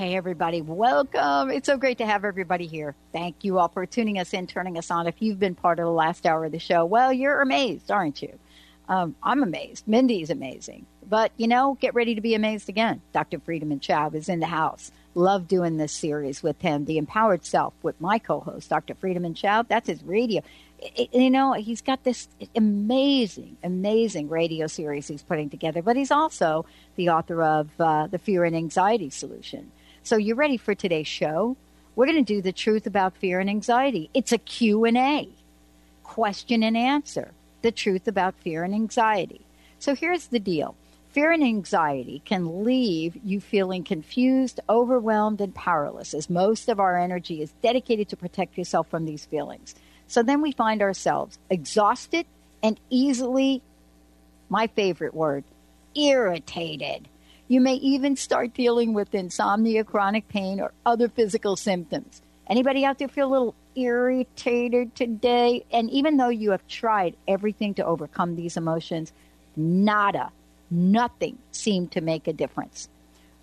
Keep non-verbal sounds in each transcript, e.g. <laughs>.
Hey, everybody, welcome. It's so great to have everybody here. Thank you all for tuning us in, turning us on. If you've been part of the last hour of the show, well, you're amazed, aren't you? Um, I'm amazed. Mindy's amazing. But, you know, get ready to be amazed again. Dr. Friedemann Schaub is in the house. Love doing this series with him, The Empowered Self, with my co host, Dr. Friedemann Schaub. That's his radio. It, you know, he's got this amazing, amazing radio series he's putting together, but he's also the author of uh, The Fear and Anxiety Solution so you're ready for today's show? We're going to do the truth about fear and anxiety. It's a Q&A, question and answer, the truth about fear and anxiety. So here's the deal. Fear and anxiety can leave you feeling confused, overwhelmed, and powerless, as most of our energy is dedicated to protect yourself from these feelings. So then we find ourselves exhausted and easily, my favorite word, irritated. You may even start dealing with insomnia, chronic pain, or other physical symptoms. Anybody out there feel a little irritated today? And even though you have tried everything to overcome these emotions, nada, nothing seemed to make a difference.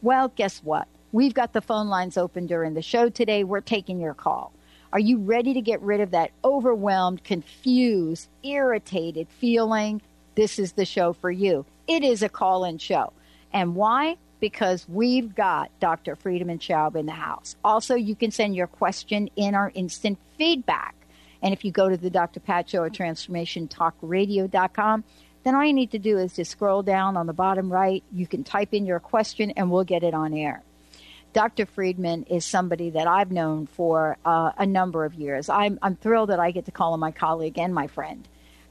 Well, guess what? We've got the phone lines open during the show today. We're taking your call. Are you ready to get rid of that overwhelmed, confused, irritated feeling? This is the show for you. It is a call in show. And why? Because we've got Dr. Friedemann Schaub in the house. Also, you can send your question in our instant feedback. And if you go to the Dr. Pat Show at transformationtalkradio.com, then all you need to do is just scroll down on the bottom right. You can type in your question and we'll get it on air. Dr. Friedemann is somebody that I've known for uh, a number of years. I'm, I'm thrilled that I get to call him my colleague and my friend.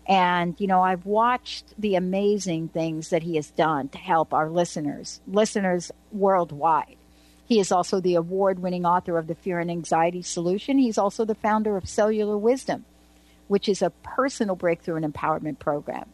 And, you know, I've watched the amazing things that he has done to help our listeners, listeners worldwide. He is also the award winning author of The Fear and Anxiety Solution. He's also the founder of Cellular Wisdom, which is a personal breakthrough and empowerment program.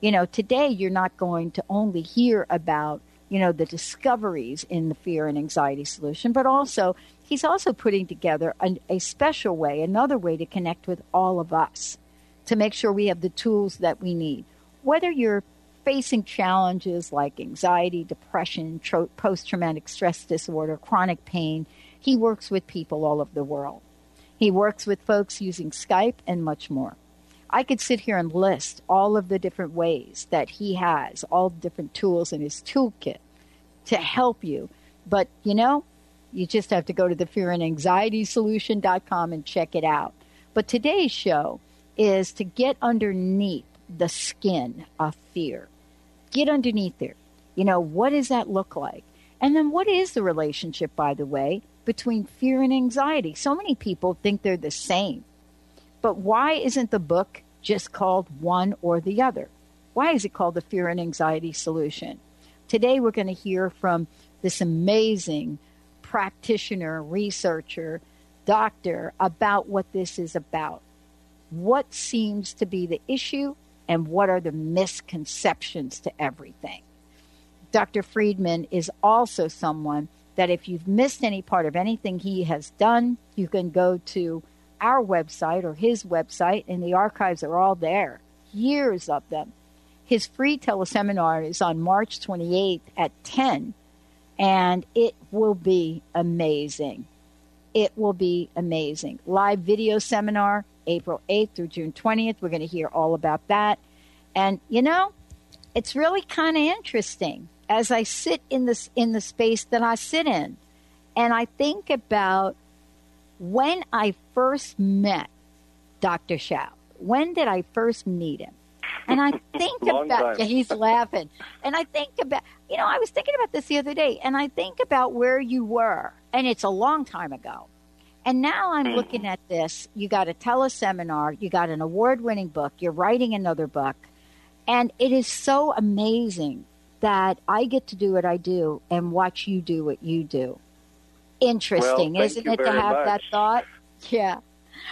You know, today you're not going to only hear about, you know, the discoveries in the fear and anxiety solution, but also he's also putting together a, a special way, another way to connect with all of us to make sure we have the tools that we need. Whether you're facing challenges like anxiety, depression, post traumatic stress disorder, chronic pain, he works with people all over the world. He works with folks using Skype and much more. I could sit here and list all of the different ways that he has, all different tools in his toolkit to help you. But you know, you just have to go to the fearandanxietysolution.com and check it out. But today's show is to get underneath the skin of fear. Get underneath there. You know, what does that look like? And then what is the relationship, by the way, between fear and anxiety? So many people think they're the same. But why isn't the book just called one or the other? Why is it called the Fear and Anxiety Solution? Today we're going to hear from this amazing practitioner, researcher, doctor about what this is about what seems to be the issue and what are the misconceptions to everything. Dr. Friedemann is also someone that if you've missed any part of anything he has done, you can go to our website or his website, and the archives are all there, years of them. His free teleseminar is on March 28th at 10, and it will be amazing. It will be amazing. Live video seminar, April 8th through June 20th. We're going to hear all about that. And, you know, it's really kind of interesting as I sit in this in the space that I sit in, and I think about when I first met Dr. Schaub. When did I first meet him? And I <laughs> think about time. <laughs> he's laughing. And I think about you know, I was thinking about this the other day and I think about where you were and it's a long time ago. And now I'm looking at this. You got a teleseminar, you got an award winning book, you're writing another book. And it is so amazing that I get to do what I do and watch you do what you do. Interesting, Well, isn't it, to have that thought? Yeah.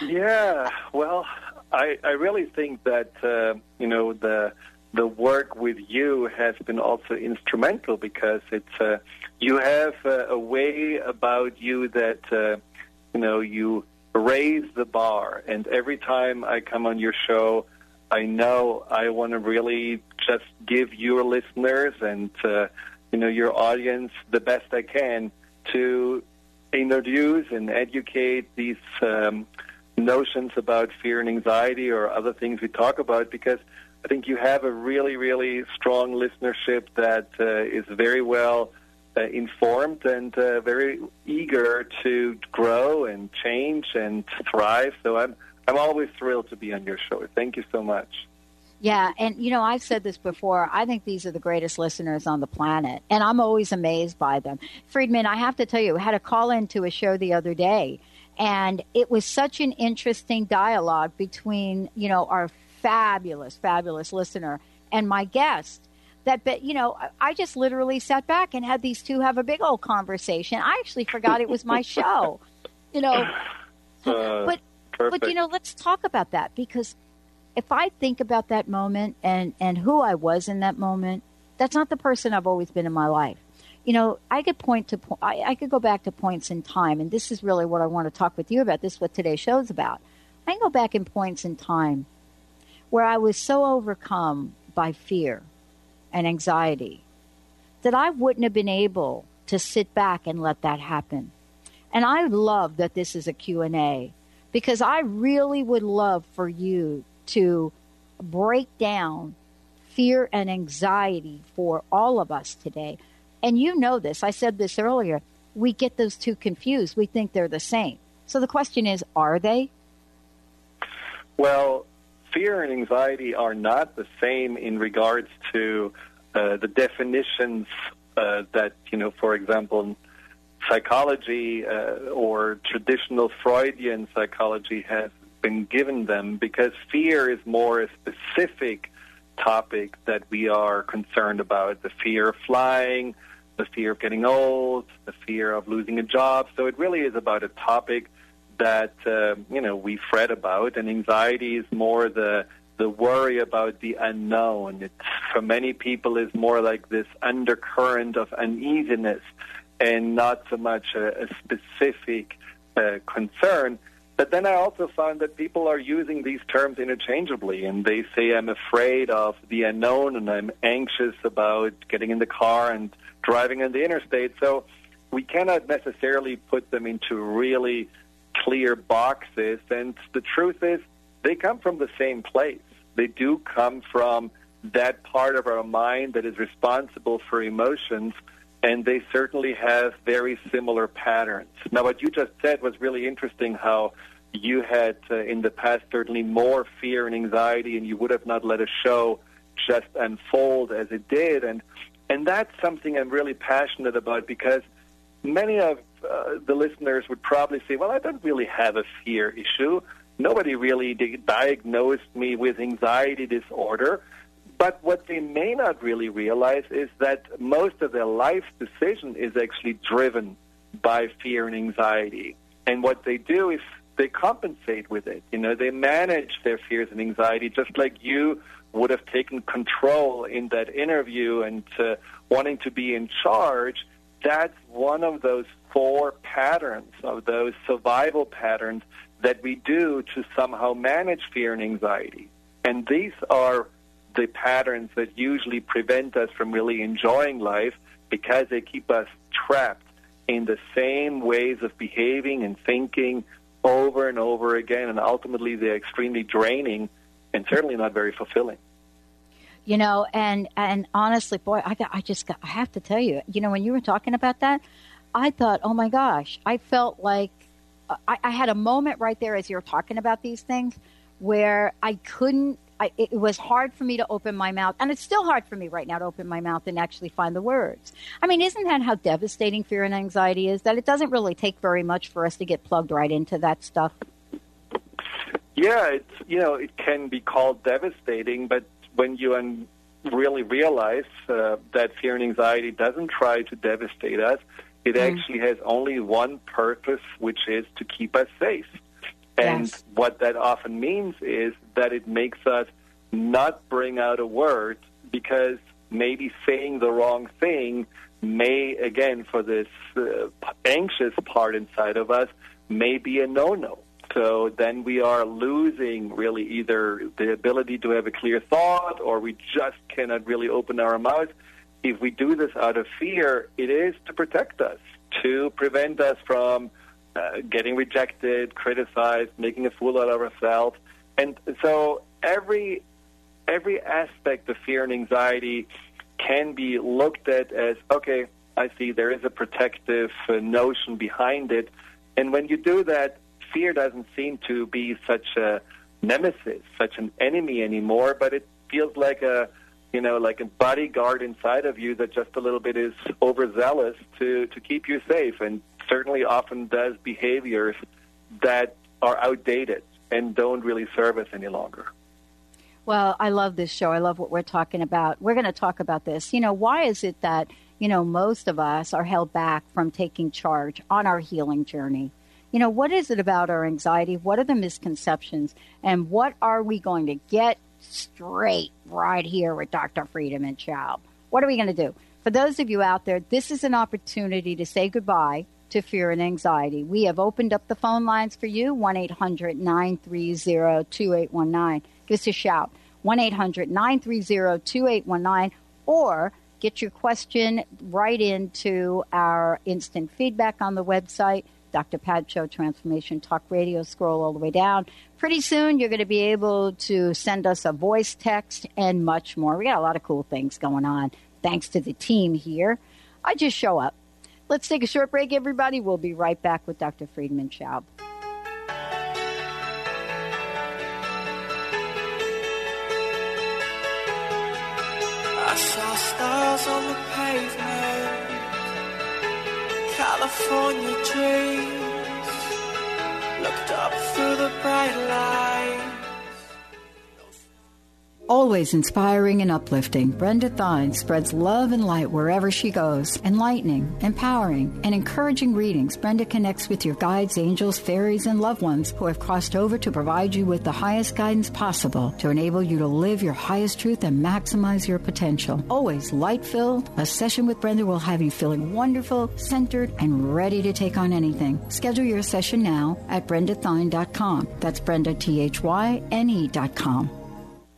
Yeah, well, I I really think that uh, you know the the work with you has been also instrumental because it's uh, you have uh, a way about you that uh, you know you raise the bar, and every time I come on your show, I know I want to really just give your listeners and uh, you know your audience the best I can to introduce and educate these um, notions about fear and anxiety or other things we talk about because I think you have a really, really strong listenership that uh, is very well uh, informed and uh, very eager to grow and change and thrive. So I'm I'm always thrilled to be on your show. Thank you so much. Yeah, and you know, I've said this before. I think these are the greatest listeners on the planet, and I'm always amazed by them. Friedemann, I have to tell you, I had a call into a show the other day, and it was such an interesting dialogue between, you know, our fabulous, fabulous listener and my guest. That, but you know, I- just literally sat back and had these two have a big old conversation. I actually forgot it was my <laughs> show, you know. Uh, But perfect. but you know, let's talk about that because if I think about that moment and and who I was in that moment, that's not the person I've always been in my life. You know, I could point to I, I could go back to points in time, and this is really what I want to talk with you about. This is what today's show's about. I can go back in points in time where I was so overcome by fear and anxiety that I wouldn't have been able to sit back and let that happen. And I love that this is a Q&A because I really would love for you to break down fear and anxiety for all of us today. And you know this. I said this earlier. We get those two confused. We think they're the same. So the question is, are they? Well, fear and anxiety are not the same in regards to uh, the definitions uh, that, you know, for example, psychology uh, or traditional Freudian psychology has been given them because fear is more a specific topic that we are concerned about the fear of flying, the fear of getting old, the fear of losing a job. So it really is about a topic that uh, you know we fret about, and anxiety is more the the worry about the unknown. It, for many people, is more like this undercurrent of uneasiness, and not so much a, a specific uh, concern. But then I also found that people are using these terms interchangeably, and they say, I'm afraid of the unknown and I'm anxious about getting in the car and driving on the interstate. So we cannot necessarily put them into really clear boxes. And the truth is, they come from the same place. They do come from that part of our mind that is responsible for emotions and they certainly have very similar patterns. Now, what you just said was really interesting how you had uh, in the past certainly more fear and anxiety, and you would have not let a show just unfold as it did. And, and that's something I'm really passionate about because many of uh, the listeners would probably say, well, I don't really have a fear issue. Nobody really diagnosed me with anxiety disorder. But what they may not really realize is that most of their life decision is actually driven by fear and anxiety. And what they do is they compensate with it. You know, they manage their fears and anxiety just like you would have taken control in that interview and uh, wanting to be in charge. That's one of those four patterns of those survival patterns that we do to somehow manage fear and anxiety. And these are the patterns that usually prevent us from really enjoying life because they keep us trapped in the same ways of behaving and thinking over and over again, and ultimately they're extremely draining and certainly not very fulfilling. You know, and and honestly, boy, I got, I just got, I have to tell you, you know, when you were talking about that, I thought, oh my gosh, I felt like I, I had a moment right there as you were talking about these things where I couldn't I, it was hard for me to open my mouth, and it's still hard for me right now to open my mouth and actually find the words. I mean, isn't that how devastating fear and anxiety is? That it doesn't really take very much for us to get plugged right into that stuff. Yeah, it's you know it can be called devastating, but when you un- really realize uh, that fear and anxiety doesn't try to devastate us, it mm. actually has only one purpose, which is to keep us safe. And yes. what that often means is that it makes us not bring out a word because maybe saying the wrong thing may, again, for this uh, anxious part inside of us, may be a no no. So then we are losing really either the ability to have a clear thought or we just cannot really open our mouth. If we do this out of fear, it is to protect us, to prevent us from uh, getting rejected, criticized, making a fool out of ourselves. And so every every aspect of fear and anxiety can be looked at as okay, I see there is a protective uh, notion behind it. And when you do that, fear doesn't seem to be such a nemesis, such an enemy anymore, but it feels like a you know, like a bodyguard inside of you that just a little bit is overzealous to to keep you safe. And certainly often does behaviors that are outdated and don't really serve us any longer. Well, I love this show. I love what we're talking about. We're going to talk about this. You know, why is it that, you know, most of us are held back from taking charge on our healing journey? You know, what is it about our anxiety? What are the misconceptions? And what are we going to get straight right here with Dr. Friedemann Schaub? What are we going to do? For those of you out there, this is an opportunity to say goodbye to fear and anxiety. We have opened up the phone lines for you 1 800 930 2819. Give us a shout 1 800 930 2819 or get your question right into our instant feedback on the website. Dr. Pat Show Transformation Talk Radio. Scroll all the way down. Pretty soon, you're going to be able to send us a voice text and much more. We got a lot of cool things going on thanks to the team here. I just show up Let's take a short break, everybody. We'll be right back with Dr. Friedemann Schaub. I saw stars on the pavement, California dreams, looked up through the bright light. Always inspiring and uplifting, Brenda Thyne spreads love and light wherever she goes. Enlightening, empowering, and encouraging readings, Brenda connects with your guides, angels, fairies, and loved ones who have crossed over to provide you with the highest guidance possible to enable you to live your highest truth and maximize your potential. Always light filled, a session with Brenda will have you feeling wonderful, centered, and ready to take on anything. Schedule your session now at brendathyne.com. That's Brenda, T H Y N E.com.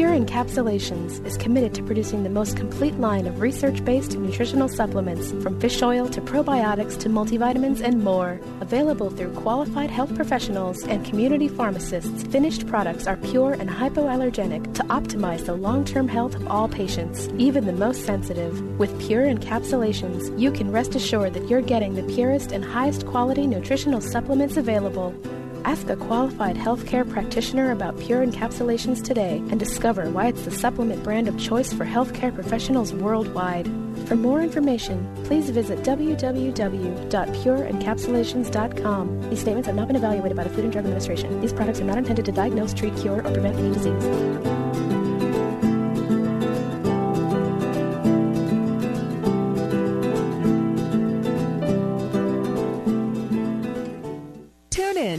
Pure Encapsulations is committed to producing the most complete line of research based nutritional supplements, from fish oil to probiotics to multivitamins and more. Available through qualified health professionals and community pharmacists, finished products are pure and hypoallergenic to optimize the long term health of all patients, even the most sensitive. With Pure Encapsulations, you can rest assured that you're getting the purest and highest quality nutritional supplements available. Ask a qualified healthcare practitioner about Pure Encapsulations today and discover why it's the supplement brand of choice for healthcare professionals worldwide. For more information, please visit www.pureencapsulations.com. These statements have not been evaluated by the Food and Drug Administration. These products are not intended to diagnose, treat, cure, or prevent any disease.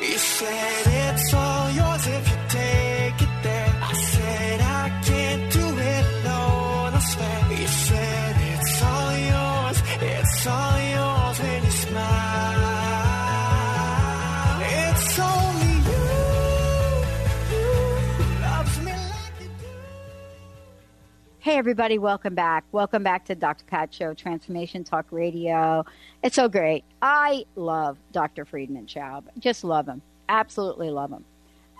You said it's all yours if you take it there. Hey, everybody, welcome back. Welcome back to Dr. Pat Show, Transformation Talk Radio. It's so great. I love Dr. Friedemann Schaub. Just love him. Absolutely love him.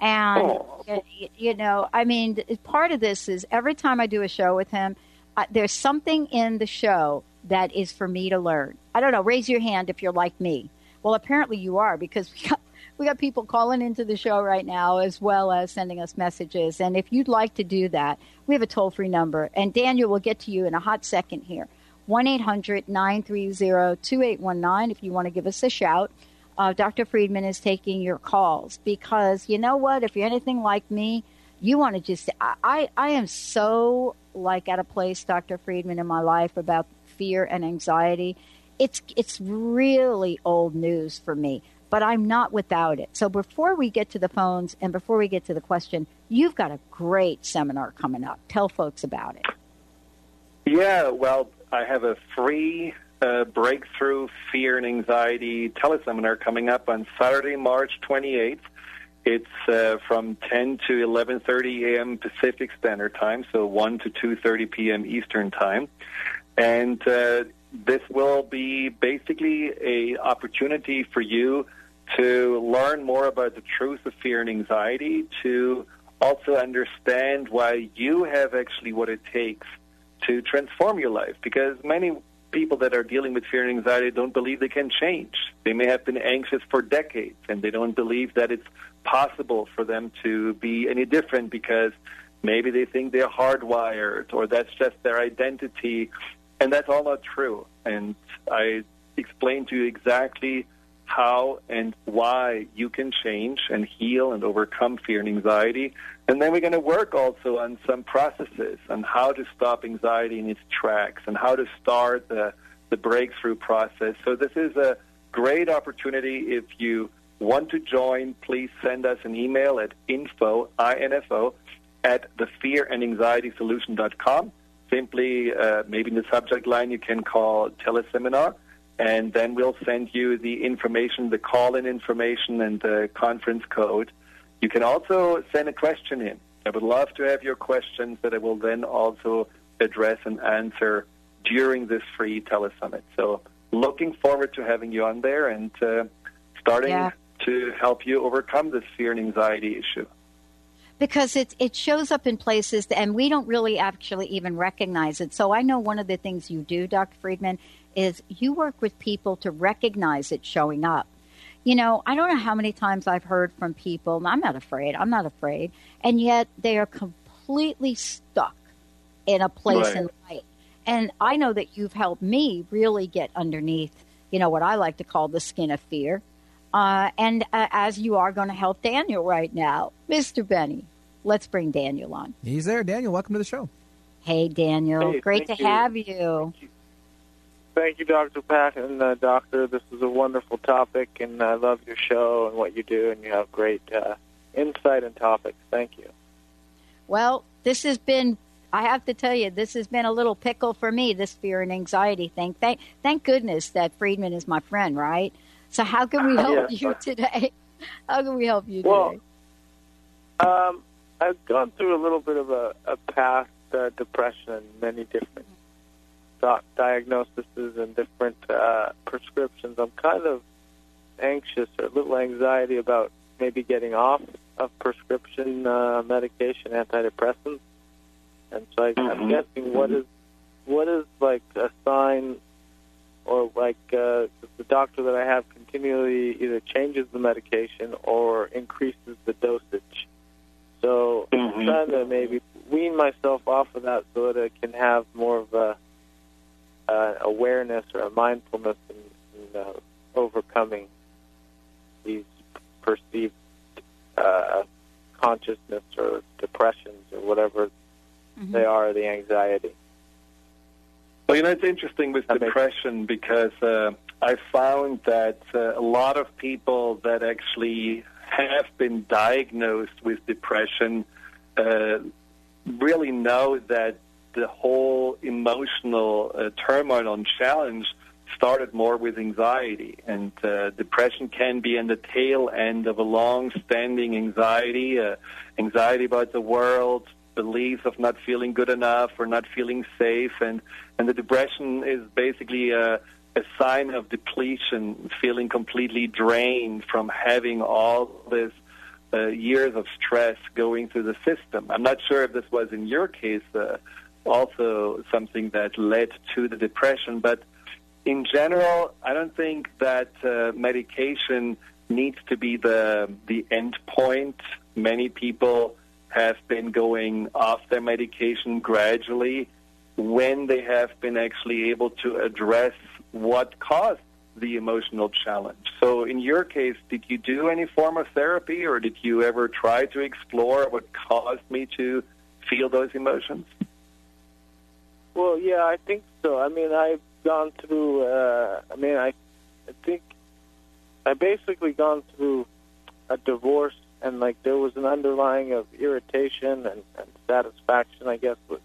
And, Oh. y- y- you know, I mean, part of this is every time I do a show with him, uh, there's something in the show that is for me to learn. I don't know. Raise your hand if you're like me. Well, apparently you are because <laughs> we got, we got people calling into the show right now as well as sending us messages. And if you'd like to do that, we have a toll free number. And Daniel will get to you in a hot second here 1 800 930 2819 if you want to give us a shout. Uh, Dr. Friedemann is taking your calls because you know what? If you're anything like me, you want to just. I, I, am so like at a place, Dr. Friedemann, in my life about fear and anxiety. It's it's really old news for me, but I'm not without it. So before we get to the phones and before we get to the question, you've got a great seminar coming up. Tell folks about it. Yeah, well, I have a free uh, breakthrough fear and anxiety teleseminar coming up on Saturday, March 28th. It's uh, from 10 to 11:30 a.m. Pacific Standard Time, so 1 to 2:30 p.m. Eastern Time, and uh, this will be basically a opportunity for you to learn more about the truth of fear and anxiety, to also understand why you have actually what it takes to transform your life because many people that are dealing with fear and anxiety don't believe they can change. They may have been anxious for decades and they don't believe that it's possible for them to be any different because maybe they think they're hardwired or that's just their identity. And that's all not true. And I explained to you exactly how and why you can change and heal and overcome fear and anxiety. And then we're going to work also on some processes on how to stop anxiety in its tracks and how to start the, the breakthrough process. So this is a great opportunity. If you want to join, please send us an email at info, I-N-F-O, at the fear and anxiety solution.com. Simply, uh, maybe in the subject line, you can call teleseminar and then we'll send you the information, the call-in information, and the conference code. You can also send a question in. I would love to have your questions that I will then also address and answer during this free telesummit. So, looking forward to having you on there and uh, starting Yeah. to help you overcome this fear and anxiety issue. because it it shows up in places and we don't really actually even recognize it. So I know one of the things you do, Dr. Friedemann, is you work with people to recognize it showing up. You know, I don't know how many times I've heard from people, I'm not afraid, I'm not afraid, and yet they are completely stuck in a place Right. in light. And I know that you've helped me really get underneath, you know, what I like to call the skin of fear. Uh, and uh, as you are going to help Daniel right now, Mr. Benny, let's bring Daniel on. He's there. Daniel, welcome to the show. Hey, Daniel, Hey, great to thank you. have you. Thank you, Dr. Pat and uh, Doctor. This is a wonderful topic, and I love your show and what you do, and you have great uh, insight and topics. Thank you. Well, this has been, I have to tell you, this has been a little pickle for me, this fear and anxiety thing. Thank, thank goodness that Friedemann is my friend, right? So, how can we <laughs> help Yes. you today? <laughs> How can we help you today? Well, um, I've gone through a little bit of a, a past uh, depression and many different diagnoses and different uh, prescriptions. I'm kind of anxious or a little anxiety about maybe getting off of prescription uh, medication, antidepressants. And so I, I'm guessing what is what is like a sign or like uh, the doctor that I have continually either changes the medication or increases the dosage. So I'm trying to maybe wean myself off of that so that I can have more of a uh, awareness or a mindfulness in, in uh, overcoming these perceived uh, consciousness or depressions or whatever they are, the anxiety. Well, you know, it's interesting with That makes- depression because uh, I found that uh, a lot of people that actually have been diagnosed with depression uh, really know that the whole emotional uh, turmoil and challenge started more with anxiety. And uh, depression can be in the tail end of a long standing anxiety, uh, anxiety about the world, belief of not feeling good enough or not feeling safe. And, and the depression is basically a, a sign of depletion, feeling completely drained from having all this uh, years of stress going through the system. I'm not sure if this was in your case uh, also something that led to the depression, but in general, I don't think that uh, medication needs to be the the end point. Many people have been going off their medication gradually when they have been actually able to address what caused the emotional challenge. So in your case, did you do any form of therapy or did you ever try to explore what caused me to feel those emotions? Well, yeah, I think so. I mean, I've gone through. Uh, I mean, I, I think I basically gone through a divorce, and like there was an underlying of irritation and, and satisfaction, I guess, with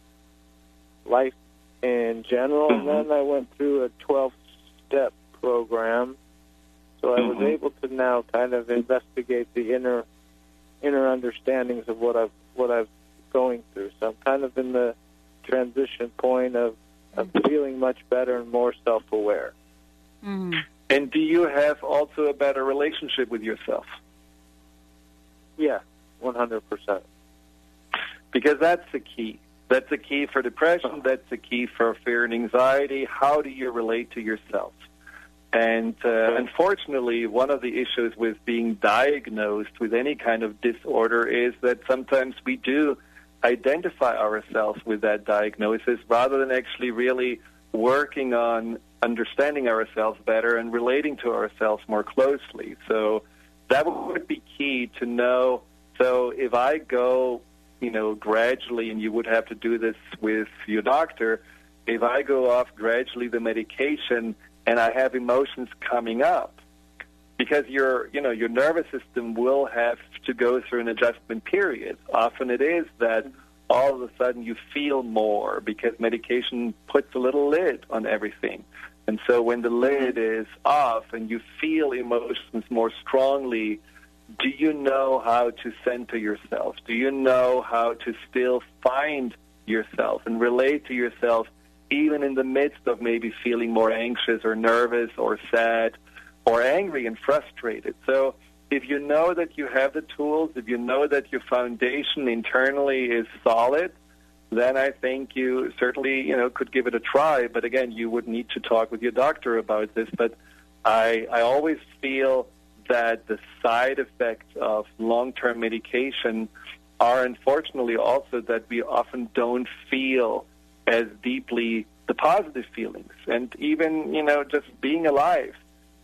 life in general. And then I went through a twelve-step program, so I was Mhm. able to now kind of investigate the inner inner understandings of what I've what I've going through. So I'm kind of in the transition point of, of feeling much better and more self aware. Mhm. And do you have also a better relationship with yourself? Yeah, one hundred percent. Because that's the key. That's the key for depression. That's the key for fear and anxiety. How do you relate to yourself? And uh, unfortunately, one of the issues with being diagnosed with any kind of disorder is that sometimes we do identify ourselves with that diagnosis rather than actually really working on understanding ourselves better and relating to ourselves more closely. So that would be key to know. So if I go, you know, gradually, and you would have to do this with your doctor, if I go off gradually the medication and I have emotions coming up, because your you know your nervous system will have to go through an adjustment period. Often it is that all of a sudden you feel more because medication puts a little lid on everything. And so when the lid is off and you feel emotions more strongly, do you know how to center yourself? Do you know how to still find yourself and relate to yourself even in the midst of maybe feeling more anxious or nervous or sad or angry and frustrated? So if you know that you have the tools, if you know that your foundation internally is solid, then I think you certainly, you know, could give it a try. But again, you would need to talk with your doctor about this. But I, I always feel that the side effects of long-term medication are unfortunately also that we often don't feel as deeply the positive feelings and even, you know, just being alive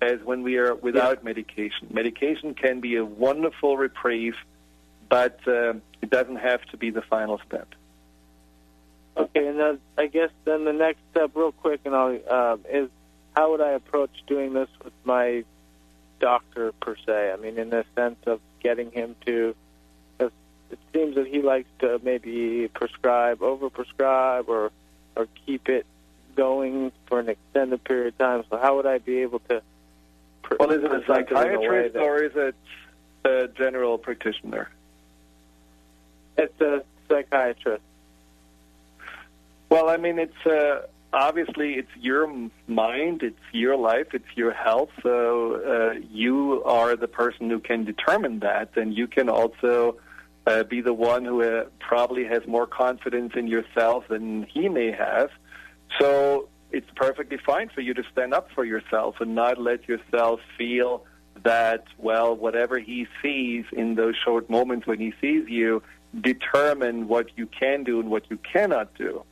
as when we are without medication. Medication can be a wonderful reprieve, but uh, it doesn't have to be the final step. Okay, and then I guess then the next step, real quick, and I'll um, is how would I approach doing this with my doctor per se? I mean, in the sense of getting him to. It seems that he likes to maybe prescribe, overprescribe, or or keep it going for an extended period of time. So how would I be able to? Pre- Well, is it a a psychiatrist that- or is it a general practitioner? It's a psychiatrist. Well, I mean, it's uh, obviously it's your mind, it's your life, it's your health. So uh, you are the person who can determine that, and you can also uh, be the one who uh, probably has more confidence in yourself than he may have. So it's perfectly fine for you to stand up for yourself and not let yourself feel that, well, whatever he sees in those short moments when he sees you determine what you can do and what you cannot do.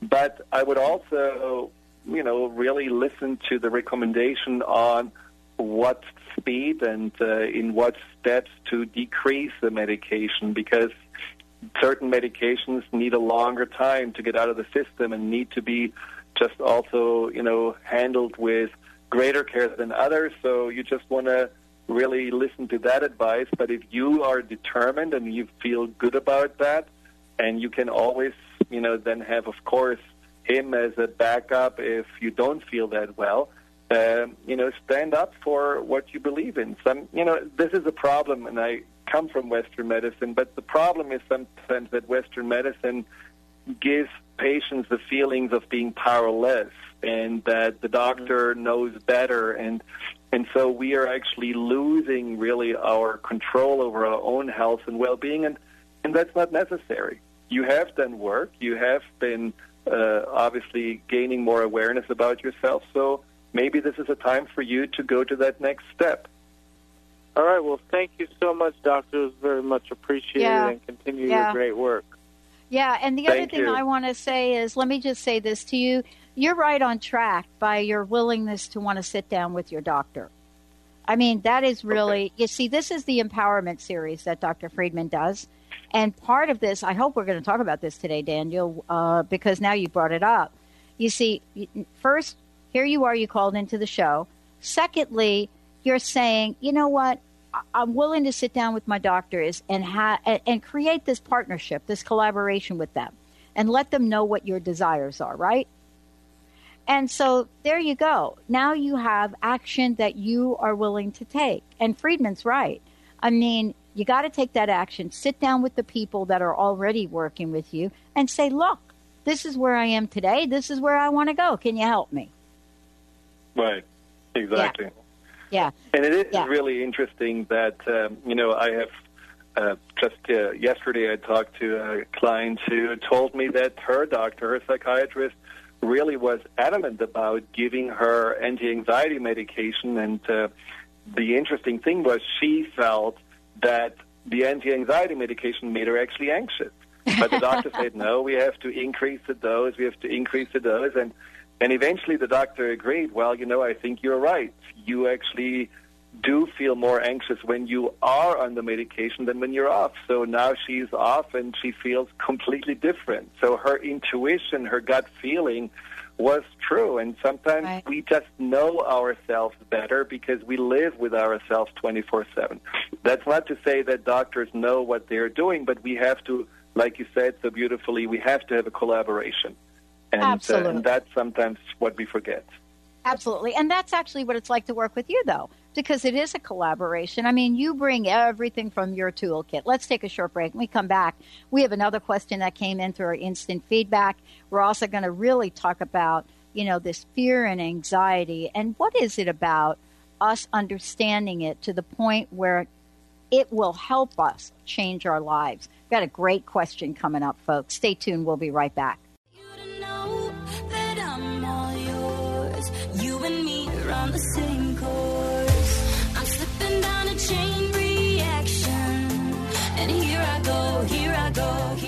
But I would also, you know, really listen to the recommendation on what speed and uh, in what steps to decrease the medication because certain medications need a longer time to get out of the system and need to be just also, you know, handled with greater care than others. So you just want to really listen to that advice. But if you are determined and you feel good about that, and you can always, you know, then have, of course, him as a backup if you don't feel that well. Um, you know, stand up for what you believe in. Some, you know, this is a problem, and I come from Western medicine, but the problem is sometimes that Western medicine gives patients the feelings of being powerless and that the doctor knows better and and so we are actually losing really our control over our own health and well-being and and that's not necessary you have done work you have been uh, obviously gaining more awareness about yourself so maybe this is a time for you to go to that next step All right. Well, thank you so much, doctor. It was very much appreciated, Yeah. and continue Yeah. your great work. Yeah, and the Thank other thing you. I want to say is let me just say this to you. You're right on track by your willingness to want to sit down with your doctor. I mean, that is really, you see, this is the empowerment series that Dr. Friedemann does. And part of this, I hope we're going to talk about this today, Daniel, uh, because now you brought it up. You see, first, here you are, you called into the show. Secondly, you're saying, you know what? I'm willing to sit down with my doctors and ha- and- and create this partnership, this collaboration with them, and let them know what your desires are, right? And so there you go. Now you have action that you are willing to take. And Friedemann's right. I mean, you got to take that action. Sit down with the people that are already working with you and say, look, this is where I am today. This is where I want to go. Can you help me? right exactly Yeah. And it is Yeah. really interesting that um, you know I have uh, just uh, yesterday I talked to a client who told me that her doctor, her psychiatrist, really was adamant about giving her anti-anxiety medication. And uh, the interesting thing was she felt that the anti-anxiety medication made her actually anxious. But the doctor said, <laughs> no, we have to increase the dose. We have to increase the dose. And and eventually the doctor agreed, well, you know, I think you're right. You actually do feel more anxious when you are on the medication than when you're off. So now she's off and she feels completely different. So her intuition, her gut feeling was true. And sometimes Right. we just know ourselves better because we live with ourselves 24 7. That's not to say that doctors know what they're doing, but we have to, like you said so beautifully, we have to have a collaboration. And, uh, Absolutely. and that's sometimes what we forget. Absolutely. And that's actually what it's like to work with you, though, because it is a collaboration. I mean, you bring everything from your toolkit. Let's take a short break. When we come back, we have another question that came in through our instant feedback. We're also going to really talk about, you know, this fear and anxiety and what is it about us understanding it to the point where it will help us change our lives. We've Got a great question coming up, folks. Stay tuned. We'll be right back. The same course. I'm slipping down a chain reaction. And here I go, here I go, here I go.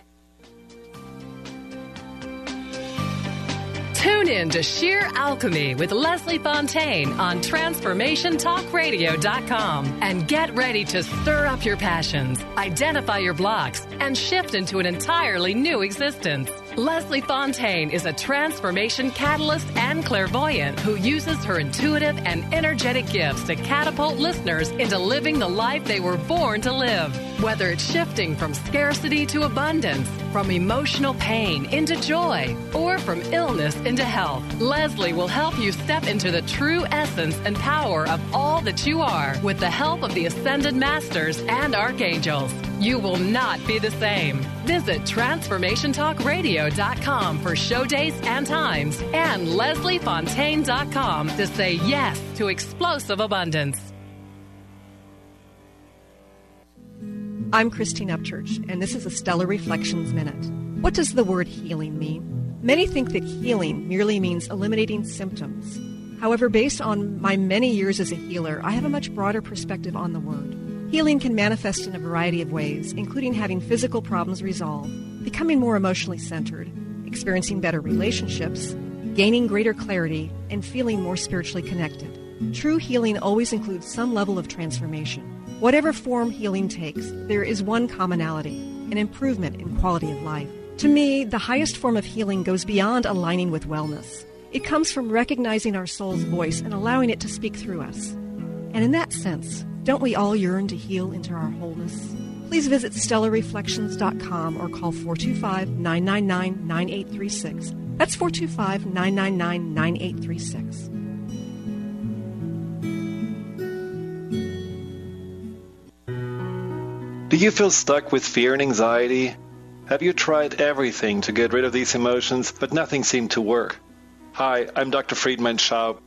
Tune in to Sheer Alchemy with Leslie Fontaine on TransformationTalkRadio.com and get ready to stir up your passions, identify your blocks, and shift into an entirely new existence. Leslie Fontaine is a transformation catalyst and clairvoyant who uses her intuitive and energetic gifts to catapult listeners into living the life they were born to live. Whether it's shifting from scarcity to abundance, from emotional pain into joy, or from illness into health, Leslie will help you step into the true essence and power of all that you are with the help of the Ascended Masters and Archangels. You will not be the same. Visit TransformationTalkRadio.com for show dates and times and LeslieFontaine.com to say yes to explosive abundance. I'm Christine Upchurch, and this is a Stellar Reflections Minute. What does the word healing mean? Many think that healing merely means eliminating symptoms. However, based on my many years as a healer, I have a much broader perspective on the word. Healing can manifest in a variety of ways, including having physical problems resolved, becoming more emotionally centered, experiencing better relationships, gaining greater clarity, and feeling more spiritually connected. True healing always includes some level of transformation. Whatever form healing takes, there is one commonality an improvement in quality of life. To me, the highest form of healing goes beyond aligning with wellness. It comes from recognizing our soul's voice and allowing it to speak through us. And in that sense, don't we all yearn to heal into our wholeness? Please visit stellarreflections.com or call 425 999 9836. That's 425 999 9836. Do you feel stuck with fear and anxiety? Have you tried everything to get rid of these emotions, but nothing seemed to work? Hi, I'm Dr. Friedemann Schaub.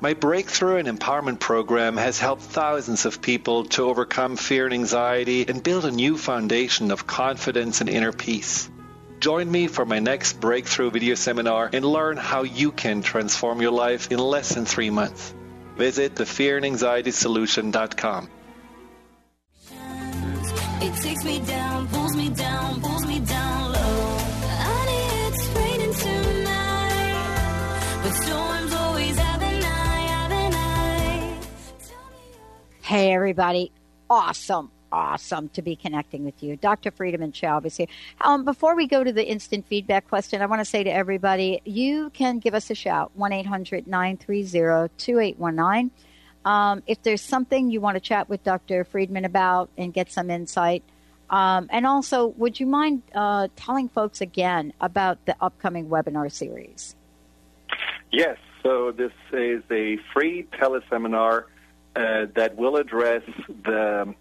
My Breakthrough and Empowerment program has helped thousands of people to overcome fear and anxiety and build a new foundation of confidence and inner peace. Join me for my next Breakthrough video seminar and learn how you can transform your life in less than three months. Visit thefearandanxietysolution.com. It takes me down, pulls me down, pulls me down Hey, everybody. Awesome. Awesome to be connecting with you. Dr. Friedemann Schaub is here. Um, before we go to the instant feedback question, I want to say to everybody you can give us a shout 1 800 930 2819. Um, if there's something you want to chat with Dr. Friedemann about and get some insight, um, and also, would you mind uh, telling folks again about the upcoming webinar series? Yes, so this is a free teleseminar uh, that will address the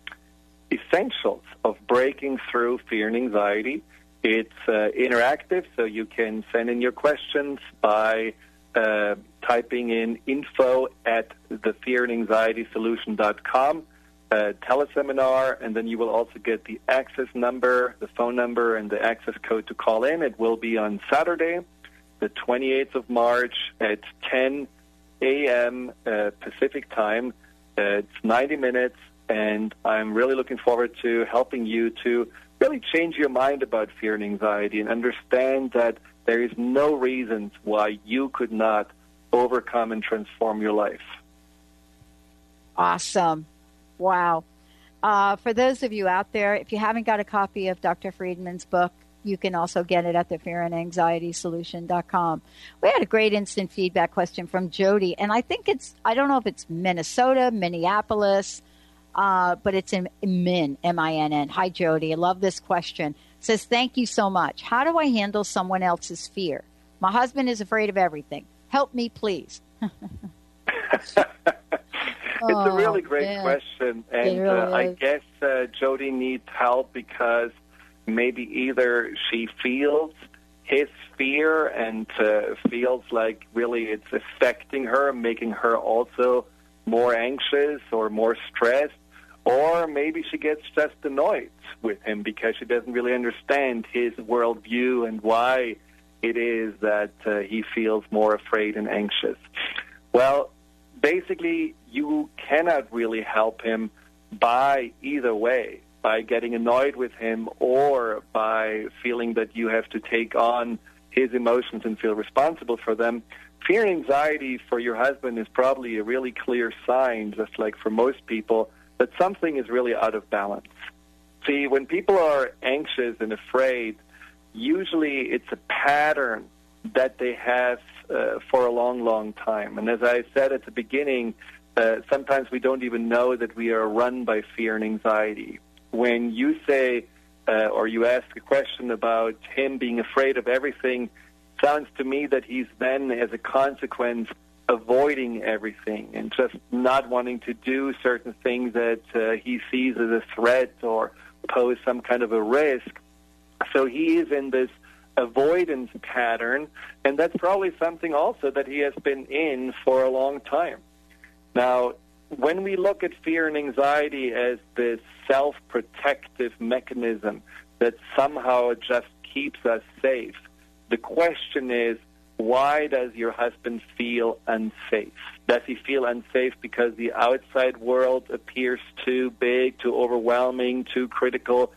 essentials of breaking through fear and anxiety. It's uh, interactive, so you can send in your questions by uh, typing in info at thefearandanxietysolution.com, uh, teleseminar, and then you will also get the access number, the phone number, and the access code to call in. It will be on Saturday, the 28th of March at 10 a.m. Uh, Pacific time. It's 90 minutes, and I'm really looking forward to helping you to really change your mind about fear and anxiety and understand that there is no reasons why you could not overcome and transform your life. Awesome. Wow. Uh, for those of you out there, if you haven't got a copy of Dr. Friedemann's book, you can also get it at the fearandanxietysolution.com. We had a great instant feedback question from Jody, and I think it's, I don't know if it's Minnesota, Minneapolis, uh, but it's in Min, M I N N. Hi, Jody. I love this question. It says, Thank you so much. How do I handle someone else's fear? My husband is afraid of everything. Help me, please. <laughs> <laughs> It's a really great yeah. question, and really uh, I guess uh, Jody needs help because maybe either she feels his fear and uh, feels like really it's affecting her, making her also more anxious or more stressed, or maybe she gets just annoyed with him because she doesn't really understand his worldview and why it is that uh, he feels more afraid and anxious. Well, basically, you cannot really help him by either way, by getting annoyed with him or by feeling that you have to take on his emotions and feel responsible for them. Fear and anxiety for your husband is probably a really clear sign, just like for most people, that something is really out of balance. See, when people are anxious and afraid, usually it's a pattern that they have uh, for a long, long time. And as I said at the beginning, uh, sometimes we don't even know that we are run by fear and anxiety. When you say uh, or you ask a question about him being afraid of everything, sounds to me that he's then, as a consequence, avoiding everything and just not wanting to do certain things that uh, he sees as a threat or pose some kind of a risk. So he is in this avoidance pattern, and that's probably something also that he has been in for a long time. Now, when we look at fear and anxiety as this self protective mechanism that somehow just keeps us safe, the question is why does your husband feel unsafe? Does he feel unsafe because the outside world appears too big, too overwhelming, too critical?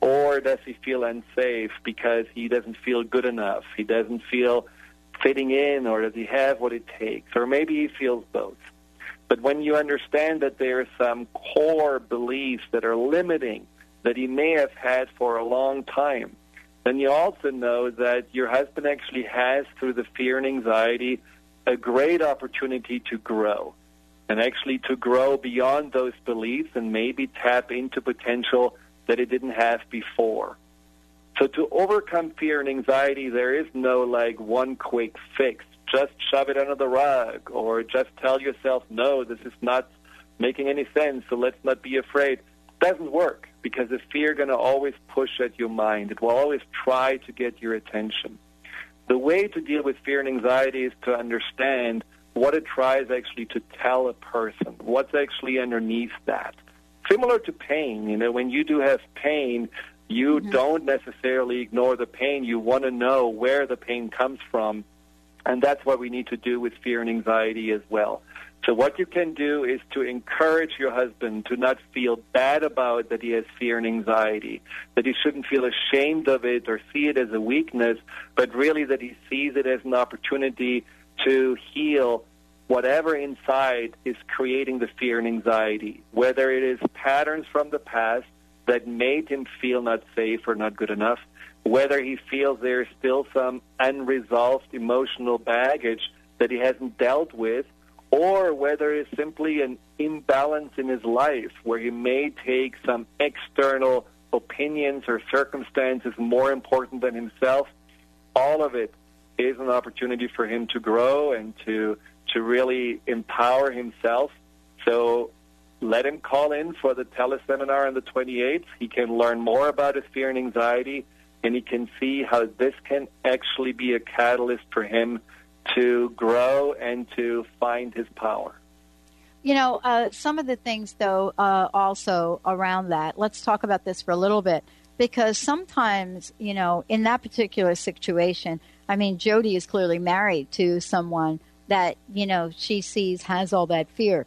Or does he feel unsafe because he doesn't feel good enough? He doesn't feel fitting in, or does he have what it takes? Or maybe he feels both. But when you understand that there are some core beliefs that are limiting that he may have had for a long time, then you also know that your husband actually has, through the fear and anxiety, a great opportunity to grow and actually to grow beyond those beliefs and maybe tap into potential that he didn't have before. So to overcome fear and anxiety, there is no like one quick fix. Just shove it under the rug or just tell yourself, no, this is not making any sense, so let's not be afraid. Doesn't work because the fear going to always push at your mind. It will always try to get your attention. The way to deal with fear and anxiety is to understand what it tries actually to tell a person, what's actually underneath that. Similar to pain, you know, when you do have pain, you mm-hmm. don't necessarily ignore the pain. You want to know where the pain comes from. And that's what we need to do with fear and anxiety as well. So what you can do is to encourage your husband to not feel bad about that he has fear and anxiety, that he shouldn't feel ashamed of it or see it as a weakness, but really that he sees it as an opportunity to heal whatever inside is creating the fear and anxiety, whether it is patterns from the past that made him feel not safe or not good enough, whether he feels there is still some unresolved emotional baggage that he hasn't dealt with, or whether it's simply an imbalance in his life where he may take some external opinions or circumstances more important than himself, all of it is an opportunity for him to grow and to to really empower himself. So let him call in for the teleseminar on the 28th. He can learn more about his fear and anxiety, and he can see how this can actually be a catalyst for him to grow and to find his power. You know, uh, some of the things, though, uh, also around that, let's talk about this for a little bit, because sometimes, you know, in that particular situation, I mean, Jody is clearly married to someone that, you know, she sees has all that fear.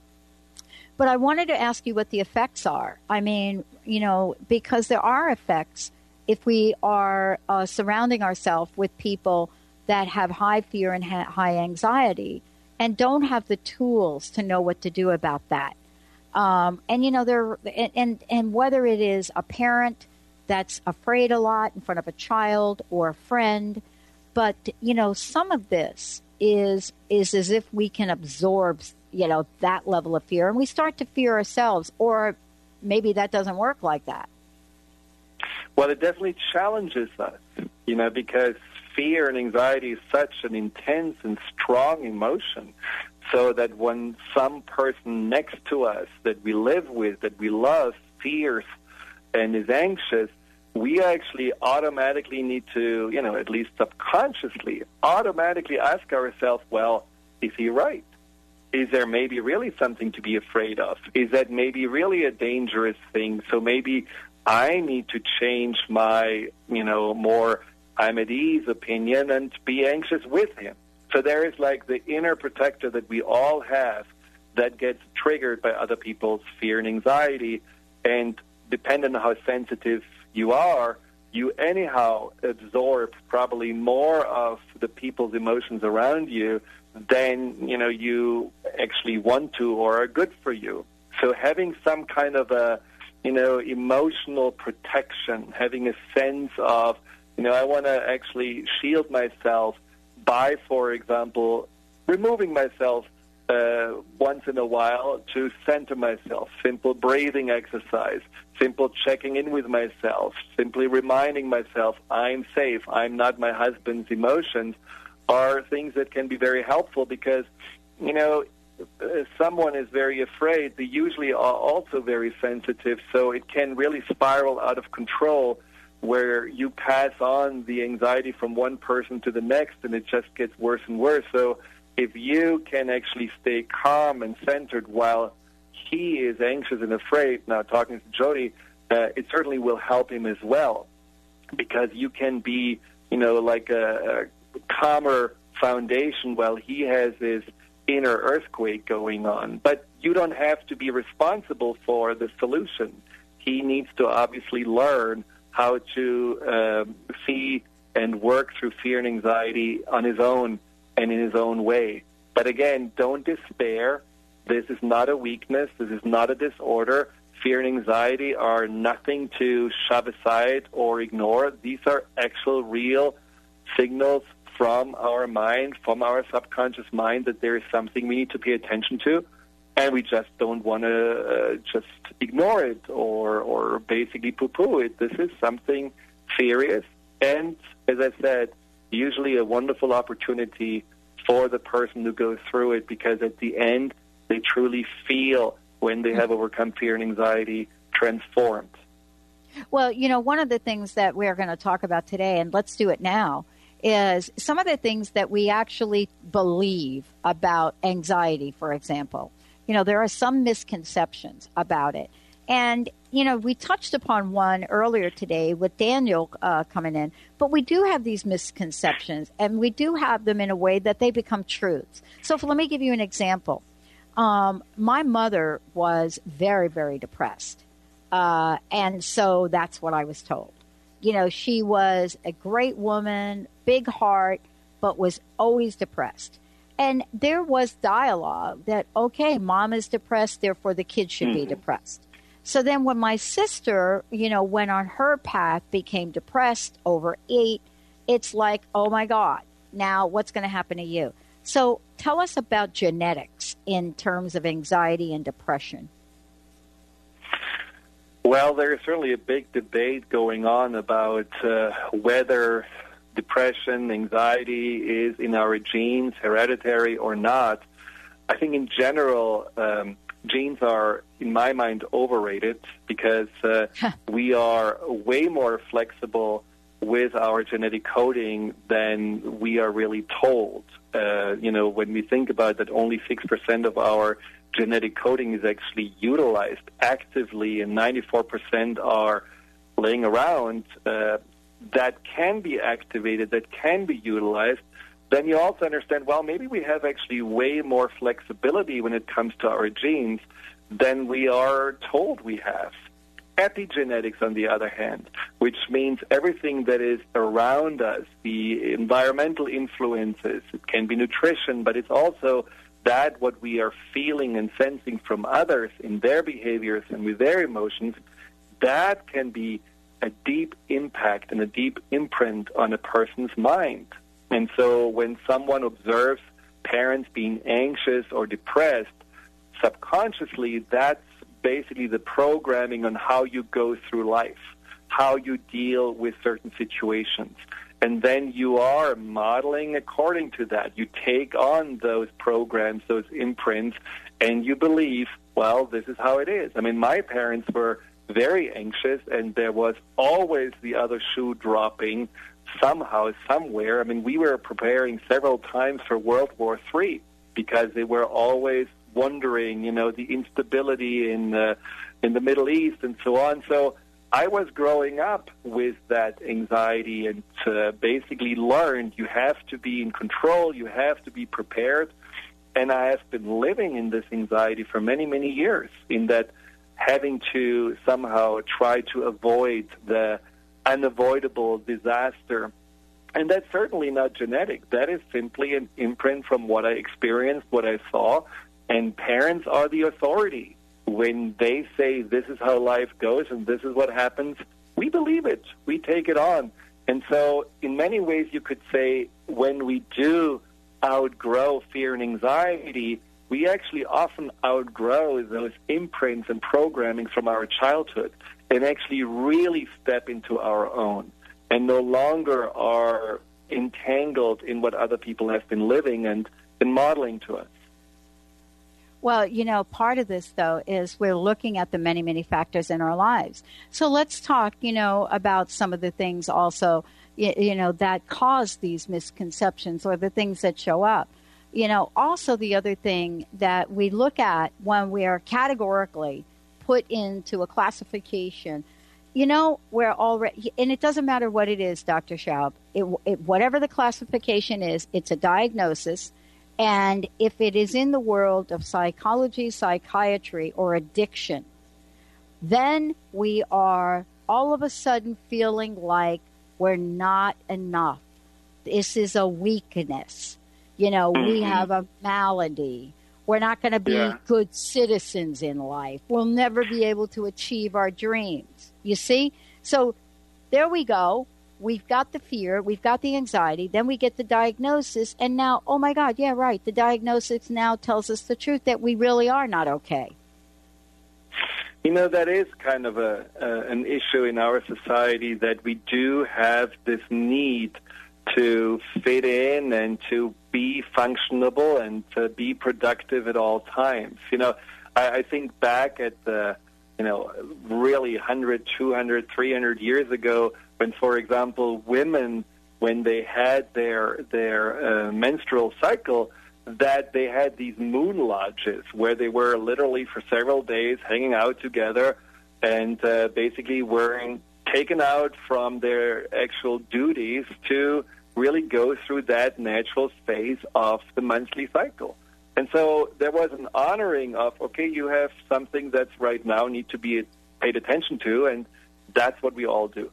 But I wanted to ask you what the effects are. I mean, you know, because there are effects if we are uh, surrounding ourselves with people that have high fear and ha- high anxiety and don't have the tools to know what to do about that. Um, and you know, there and, and and whether it is a parent that's afraid a lot in front of a child or a friend, but you know, some of this is is as if we can absorb you know that level of fear and we start to fear ourselves or maybe that doesn't work like that well it definitely challenges us you know because fear and anxiety is such an intense and strong emotion so that when some person next to us that we live with, that we love, fears and is anxious, we actually automatically need to, you know, at least subconsciously, automatically ask ourselves, well, is he right? Is there maybe really something to be afraid of? Is that maybe really a dangerous thing? So maybe I need to change my, you know, more I'm at ease opinion and be anxious with him. So there is like the inner protector that we all have that gets triggered by other people's fear and anxiety. And depending on how sensitive you are, you anyhow absorb probably more of the people's emotions around you than you know you actually want to or are good for you. So having some kind of a you know emotional protection, having a sense of you know I want to actually shield myself by, for example, removing myself uh, once in a while to center myself. Simple breathing exercise, simple checking in with myself, simply reminding myself I'm safe, I'm not my husband's emotions are things that can be very helpful because, you know, if someone is very afraid, they usually are also very sensitive, so it can really spiral out of control where you pass on the anxiety from one person to the next and it just gets worse and worse. So if you can actually stay calm and centered while he is anxious and afraid, now talking to Jody, uh, it certainly will help him as well because you can be, you know, like a, a calmer foundation while he has this inner earthquake going on. But you don't have to be responsible for the solution. He needs to obviously learn how to um, see and work through fear and anxiety on his own and in his own way. But again, don't despair. This is not a weakness. This is not a disorder. Fear and anxiety are nothing to shove aside or ignore. These are actual, real signals from our mind, from our subconscious mind, that there is something we need to pay attention to, and we just don't want to uh, just ignore it or or basically poo-poo it. This is something serious, and as I said, usually a wonderful opportunity for the person to go through it because at the end they truly feel when they have overcome fear and anxiety transformed. Well, you know, one of the things that we're going to talk about today, and let's do it now, is some of the things that we actually believe about anxiety, for example. You know, there are some misconceptions about it. And, you know, we touched upon one earlier today with Daniel uh, coming in, but we do have these misconceptions and we do have them in a way that they become truths. So let me give you an example. Um, my mother was very, very depressed. Uh, and so that's what I was told. You know, she was a great woman, big heart, but was always depressed. And there was dialogue that, okay, mom is depressed, therefore the kid should mm-hmm. be depressed. So then when my sister, you know, went on her path, became depressed, over eight, it's like, oh my God, now what's going to happen to you? So tell us about genetics in terms of anxiety and depression. Well, there's certainly a big debate going on about uh, whether depression, anxiety is in our genes, hereditary or not. I think in general, um, genes are, in my mind, overrated because uh, we are way more flexible with our genetic coding than we are really told. Uh, you know, when we think about that only 6% of our genetic coding is actually utilized actively and 94% are laying around, uh, that can be activated, that can be utilized, then you also understand, well, maybe we have actually way more flexibility when it comes to our genes than we are told we have. Epigenetics, on the other hand, which means everything that is around us, the environmental influences, it can be nutrition, but it's also that what we are feeling and sensing from others in their behaviors and with their emotions, that can be a deep impact and a deep imprint on a person's mind. And so when someone observes parents being anxious or depressed, subconsciously that's basically the programming on how you go through life, how you deal with certain situations. And then you are modeling according to that. You take on those programs, those imprints, and you believe, well, this is how it is. I mean, my parents were very anxious, and there was always the other shoe dropping somehow, somewhere. I mean, we were preparing several times for World War III because they were always wondering, you know, the instability in the in the Middle East and so on. So I was growing up with that anxiety and uh, basically learned you have to be in control, you have to be prepared. And I have been living in this anxiety for many, many years, in that having to somehow try to avoid the unavoidable disaster. And that's certainly not genetic. That is simply an imprint from what I experienced, what I saw. And parents are the authority. When they say this is how life goes and this is what happens, we believe it. We take it on. And so, in many ways, you could say when we do outgrow fear and anxiety, we actually often outgrow those imprints and programming from our childhood and actually really step into our own and no longer are entangled in what other people have been living and been modeling to us. Well, you know, part of this, though, is we're looking at the many, many factors in our lives. So let's talk, you know, about some of the things also, you, know, that cause these misconceptions or the things that show up. You know, also the other thing that we look at when we are categorically put into a classification, you know, we're already, and it doesn't matter what it is, Dr. Schaub, it, it, whatever the classification is, it's a diagnosis and if it is in the world of psychology, psychiatry, or addiction, then we are all of a sudden feeling like we're not enough. This is a weakness. You know, mm-hmm. we have a malady. We're not going to be yeah. good citizens in life. We'll never be able to achieve our dreams. You see? So there we go we've got the fear, we've got the anxiety, then we get the diagnosis, and now, oh my God, yeah, right, the diagnosis now tells us the truth that we really are not okay. You know, that is kind of a, uh, an issue in our society that we do have this need to fit in and to be functionable and to be productive at all times. You know, I, I think back at the, you know, really 100, 200, 300 years ago, when, for example, women, when they had their their uh, menstrual cycle, that they had these moon lodges where they were literally for several days hanging out together and uh, basically were taken out from their actual duties to really go through that natural phase of the monthly cycle. And so there was an honoring of, okay, you have something that's right now need to be paid attention to, and that's what we all do.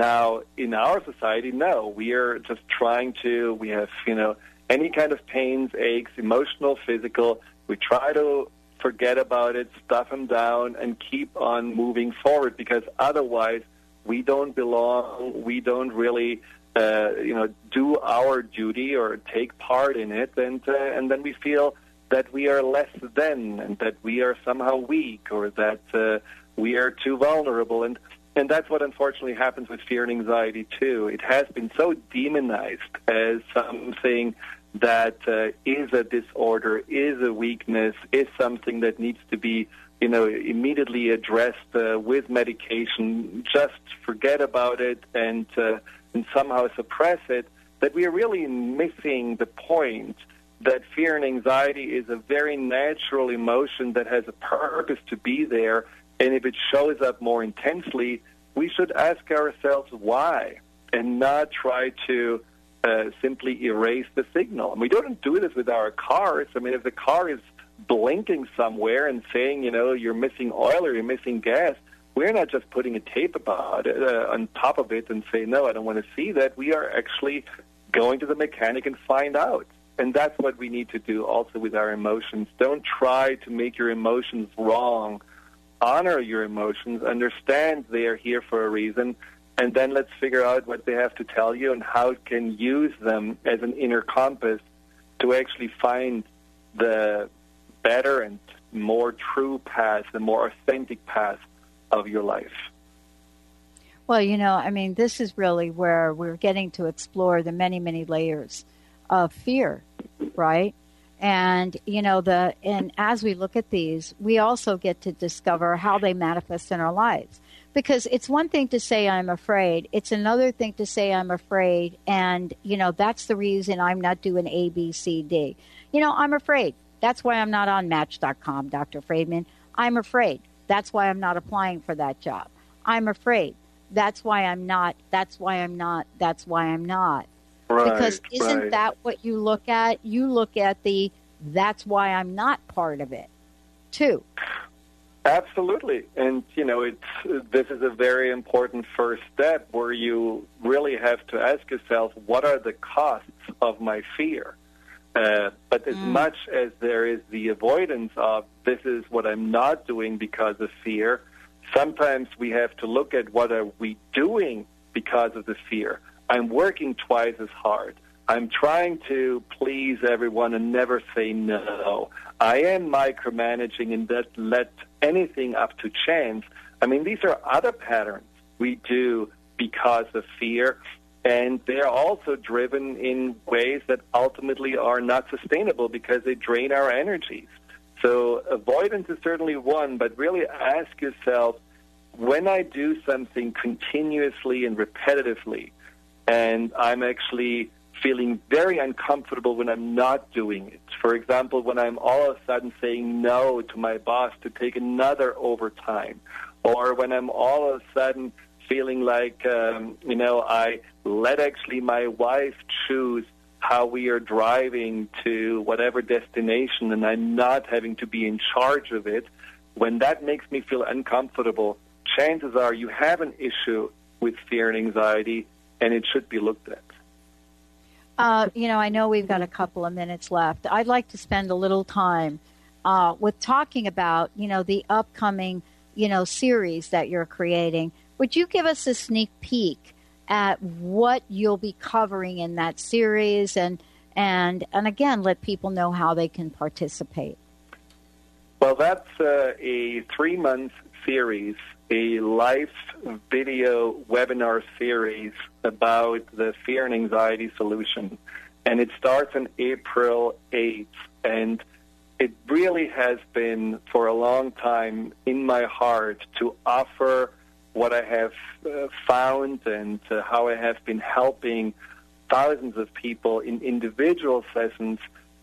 Now, in our society, no, we are just trying to, we have, you know, any kind of pains, aches, emotional, physical, we try to forget about it, stuff them down, and keep on moving forward because otherwise we don't belong, we don't really, uh, you know, do our duty or take part in it, and, uh, and then we feel that we are less than and that we are somehow weak or that uh, we are too vulnerable. And and that's what unfortunately happens with fear and anxiety too. It has been so demonized as something that uh, is a disorder, is a weakness, is something that needs to be, you know, immediately addressed uh, with medication. Just forget about it and uh, and somehow suppress it. That we are really missing the point that fear and anxiety is a very natural emotion that has a purpose to be there and if it shows up more intensely, we should ask ourselves why and not try to uh, simply erase the signal. And we don't do this with our cars. I mean, if the car is blinking somewhere and saying, you know, you're missing oil or you're missing gas, we're not just putting a tape about it, uh, on top of it and say, no, I don't want to see that. We are actually going to the mechanic and find out. And that's what we need to do also with our emotions. Don't try to make your emotions wrong honor your emotions, understand they are here for a reason, and then let's figure out what they have to tell you and how can use them as an inner compass to actually find the better and more true path, the more authentic path of your life. Well, you know, I mean, this is really where we're getting to explore the many, many layers of fear, right? And, you know, the, and as we look at these, we also get to discover how they manifest in our lives. Because it's one thing to say I'm afraid. It's another thing to say I'm afraid. And, you know, that's the reason I'm not doing A, B, C, D. You know, I'm afraid. That's why I'm not on Match.com, Dr. Friedemann. I'm afraid. That's why I'm not applying for that job. I'm afraid. That's why I'm not. That's why I'm not. That's why I'm not. Right, because isn't right. that what you look at? You look at the that's why I'm not part of it, too. Absolutely, and you know, it's this is a very important first step where you really have to ask yourself, what are the costs of my fear? Uh, but as much as there is the avoidance of this is what I'm not doing because of fear, sometimes we have to look at what are we doing because of the fear. I'm working twice as hard. I'm trying to please everyone and never say no. I am micromanaging and that let anything up to chance. I mean, these are other patterns we do because of fear, and they're also driven in ways that ultimately are not sustainable because they drain our energies. So avoidance is certainly one, but really ask yourself, when I do something continuously and repetitively, and I'm actually feeling very uncomfortable when I'm not doing it. For example, when I'm all of a sudden saying no to my boss to take another overtime, or when I'm all of a sudden feeling like, um, you know, I let actually my wife choose how we are driving to whatever destination and I'm not having to be in charge of it, when that makes me feel uncomfortable, chances are you have an issue with fear and anxiety and it should be looked at. Uh, you know, I know we've got a couple of minutes left. I'd like to spend a little time uh, with talking about, you know, the upcoming, you know, series that you're creating. Would you give us a sneak peek at what you'll be covering in that series, and and and again, let people know how they can participate? Well, that's uh, a three month series, a live video webinar series about the fear and anxiety solution. And it starts on April 8th. And it really has been for a long time in my heart to offer what I have uh, found and uh, how I have been helping thousands of people in individual sessions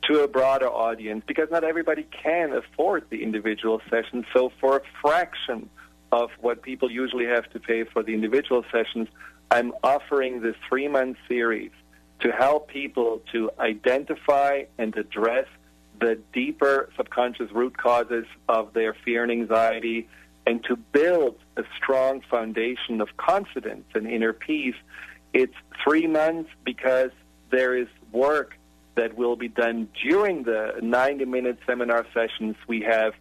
to a broader audience because not everybody can afford the individual sessions. So for a fraction of what people usually have to pay for the individual sessions, I'm offering this three month series to help people to identify and address the deeper subconscious root causes of their fear and anxiety and to build a strong foundation of confidence and inner peace. It's three months because there is work that will be done during the 90 minute seminar sessions. We have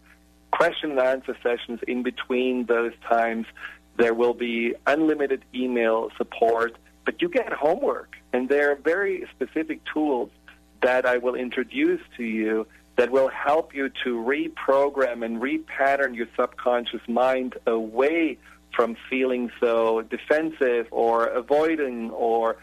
question and answer sessions in between those times. There will be unlimited email support, but you get homework, and there are very specific tools that I will introduce to you that will help you to reprogram and repattern your subconscious mind away from feeling so defensive or avoiding or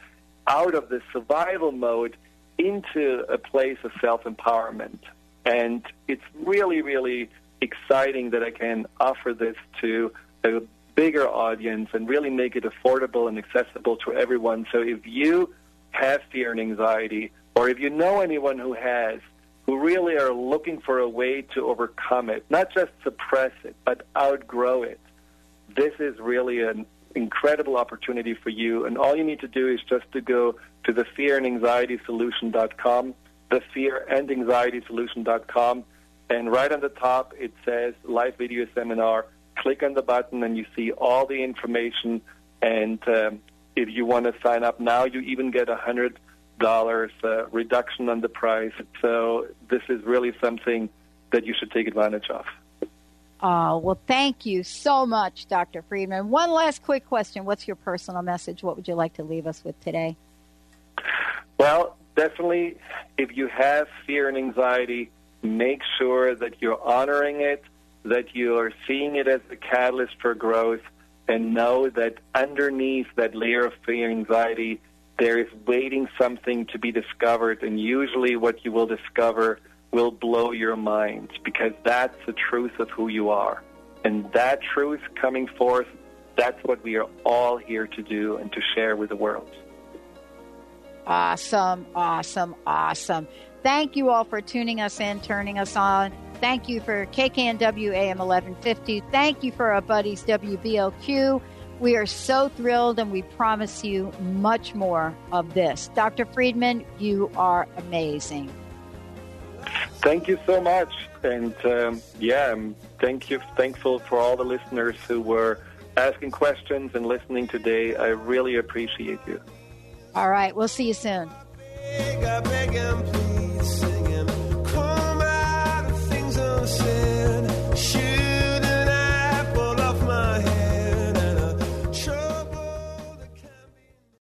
out of the survival mode into a place of self empowerment. And it's really, really exciting that I can offer this to a bigger audience and really make it affordable and accessible to everyone. So if you have fear and anxiety, or if you know anyone who has, who really are looking for a way to overcome it, not just suppress it, but outgrow it, this is really an incredible opportunity for you. And all you need to do is just to go to the fearandanxietysolution.com, the fearandanxietysolution.com, and anxiety solution.com. And right on the top it says live video seminar. Click on the button and you see all the information. And um, if you want to sign up now, you even get a hundred dollars uh, reduction on the price. So this is really something that you should take advantage of. Oh, well, thank you so much, Dr. Friedemann. One last quick question. What's your personal message? What would you like to leave us with today? Well, definitely, if you have fear and anxiety, make sure that you're honoring it, that you are seeing it as a catalyst for growth, and know that underneath that layer of fear and anxiety, there is waiting something to be discovered, and usually what you will discover will blow your mind because that's the truth of who you are. And that truth coming forth, that's what we are all here to do and to share with the world. Awesome, awesome, awesome. Thank you all for tuning us in, turning us on. Thank you for KKNW AM 1150. Thank you for our buddies WBLQ. We are so thrilled and we promise you much more of this. Dr. Friedemann, you are amazing. Thank you so much, and um, yeah, I'm thank you, thankful for all the listeners who were asking questions and listening today. I really appreciate you. All right, we'll see you soon.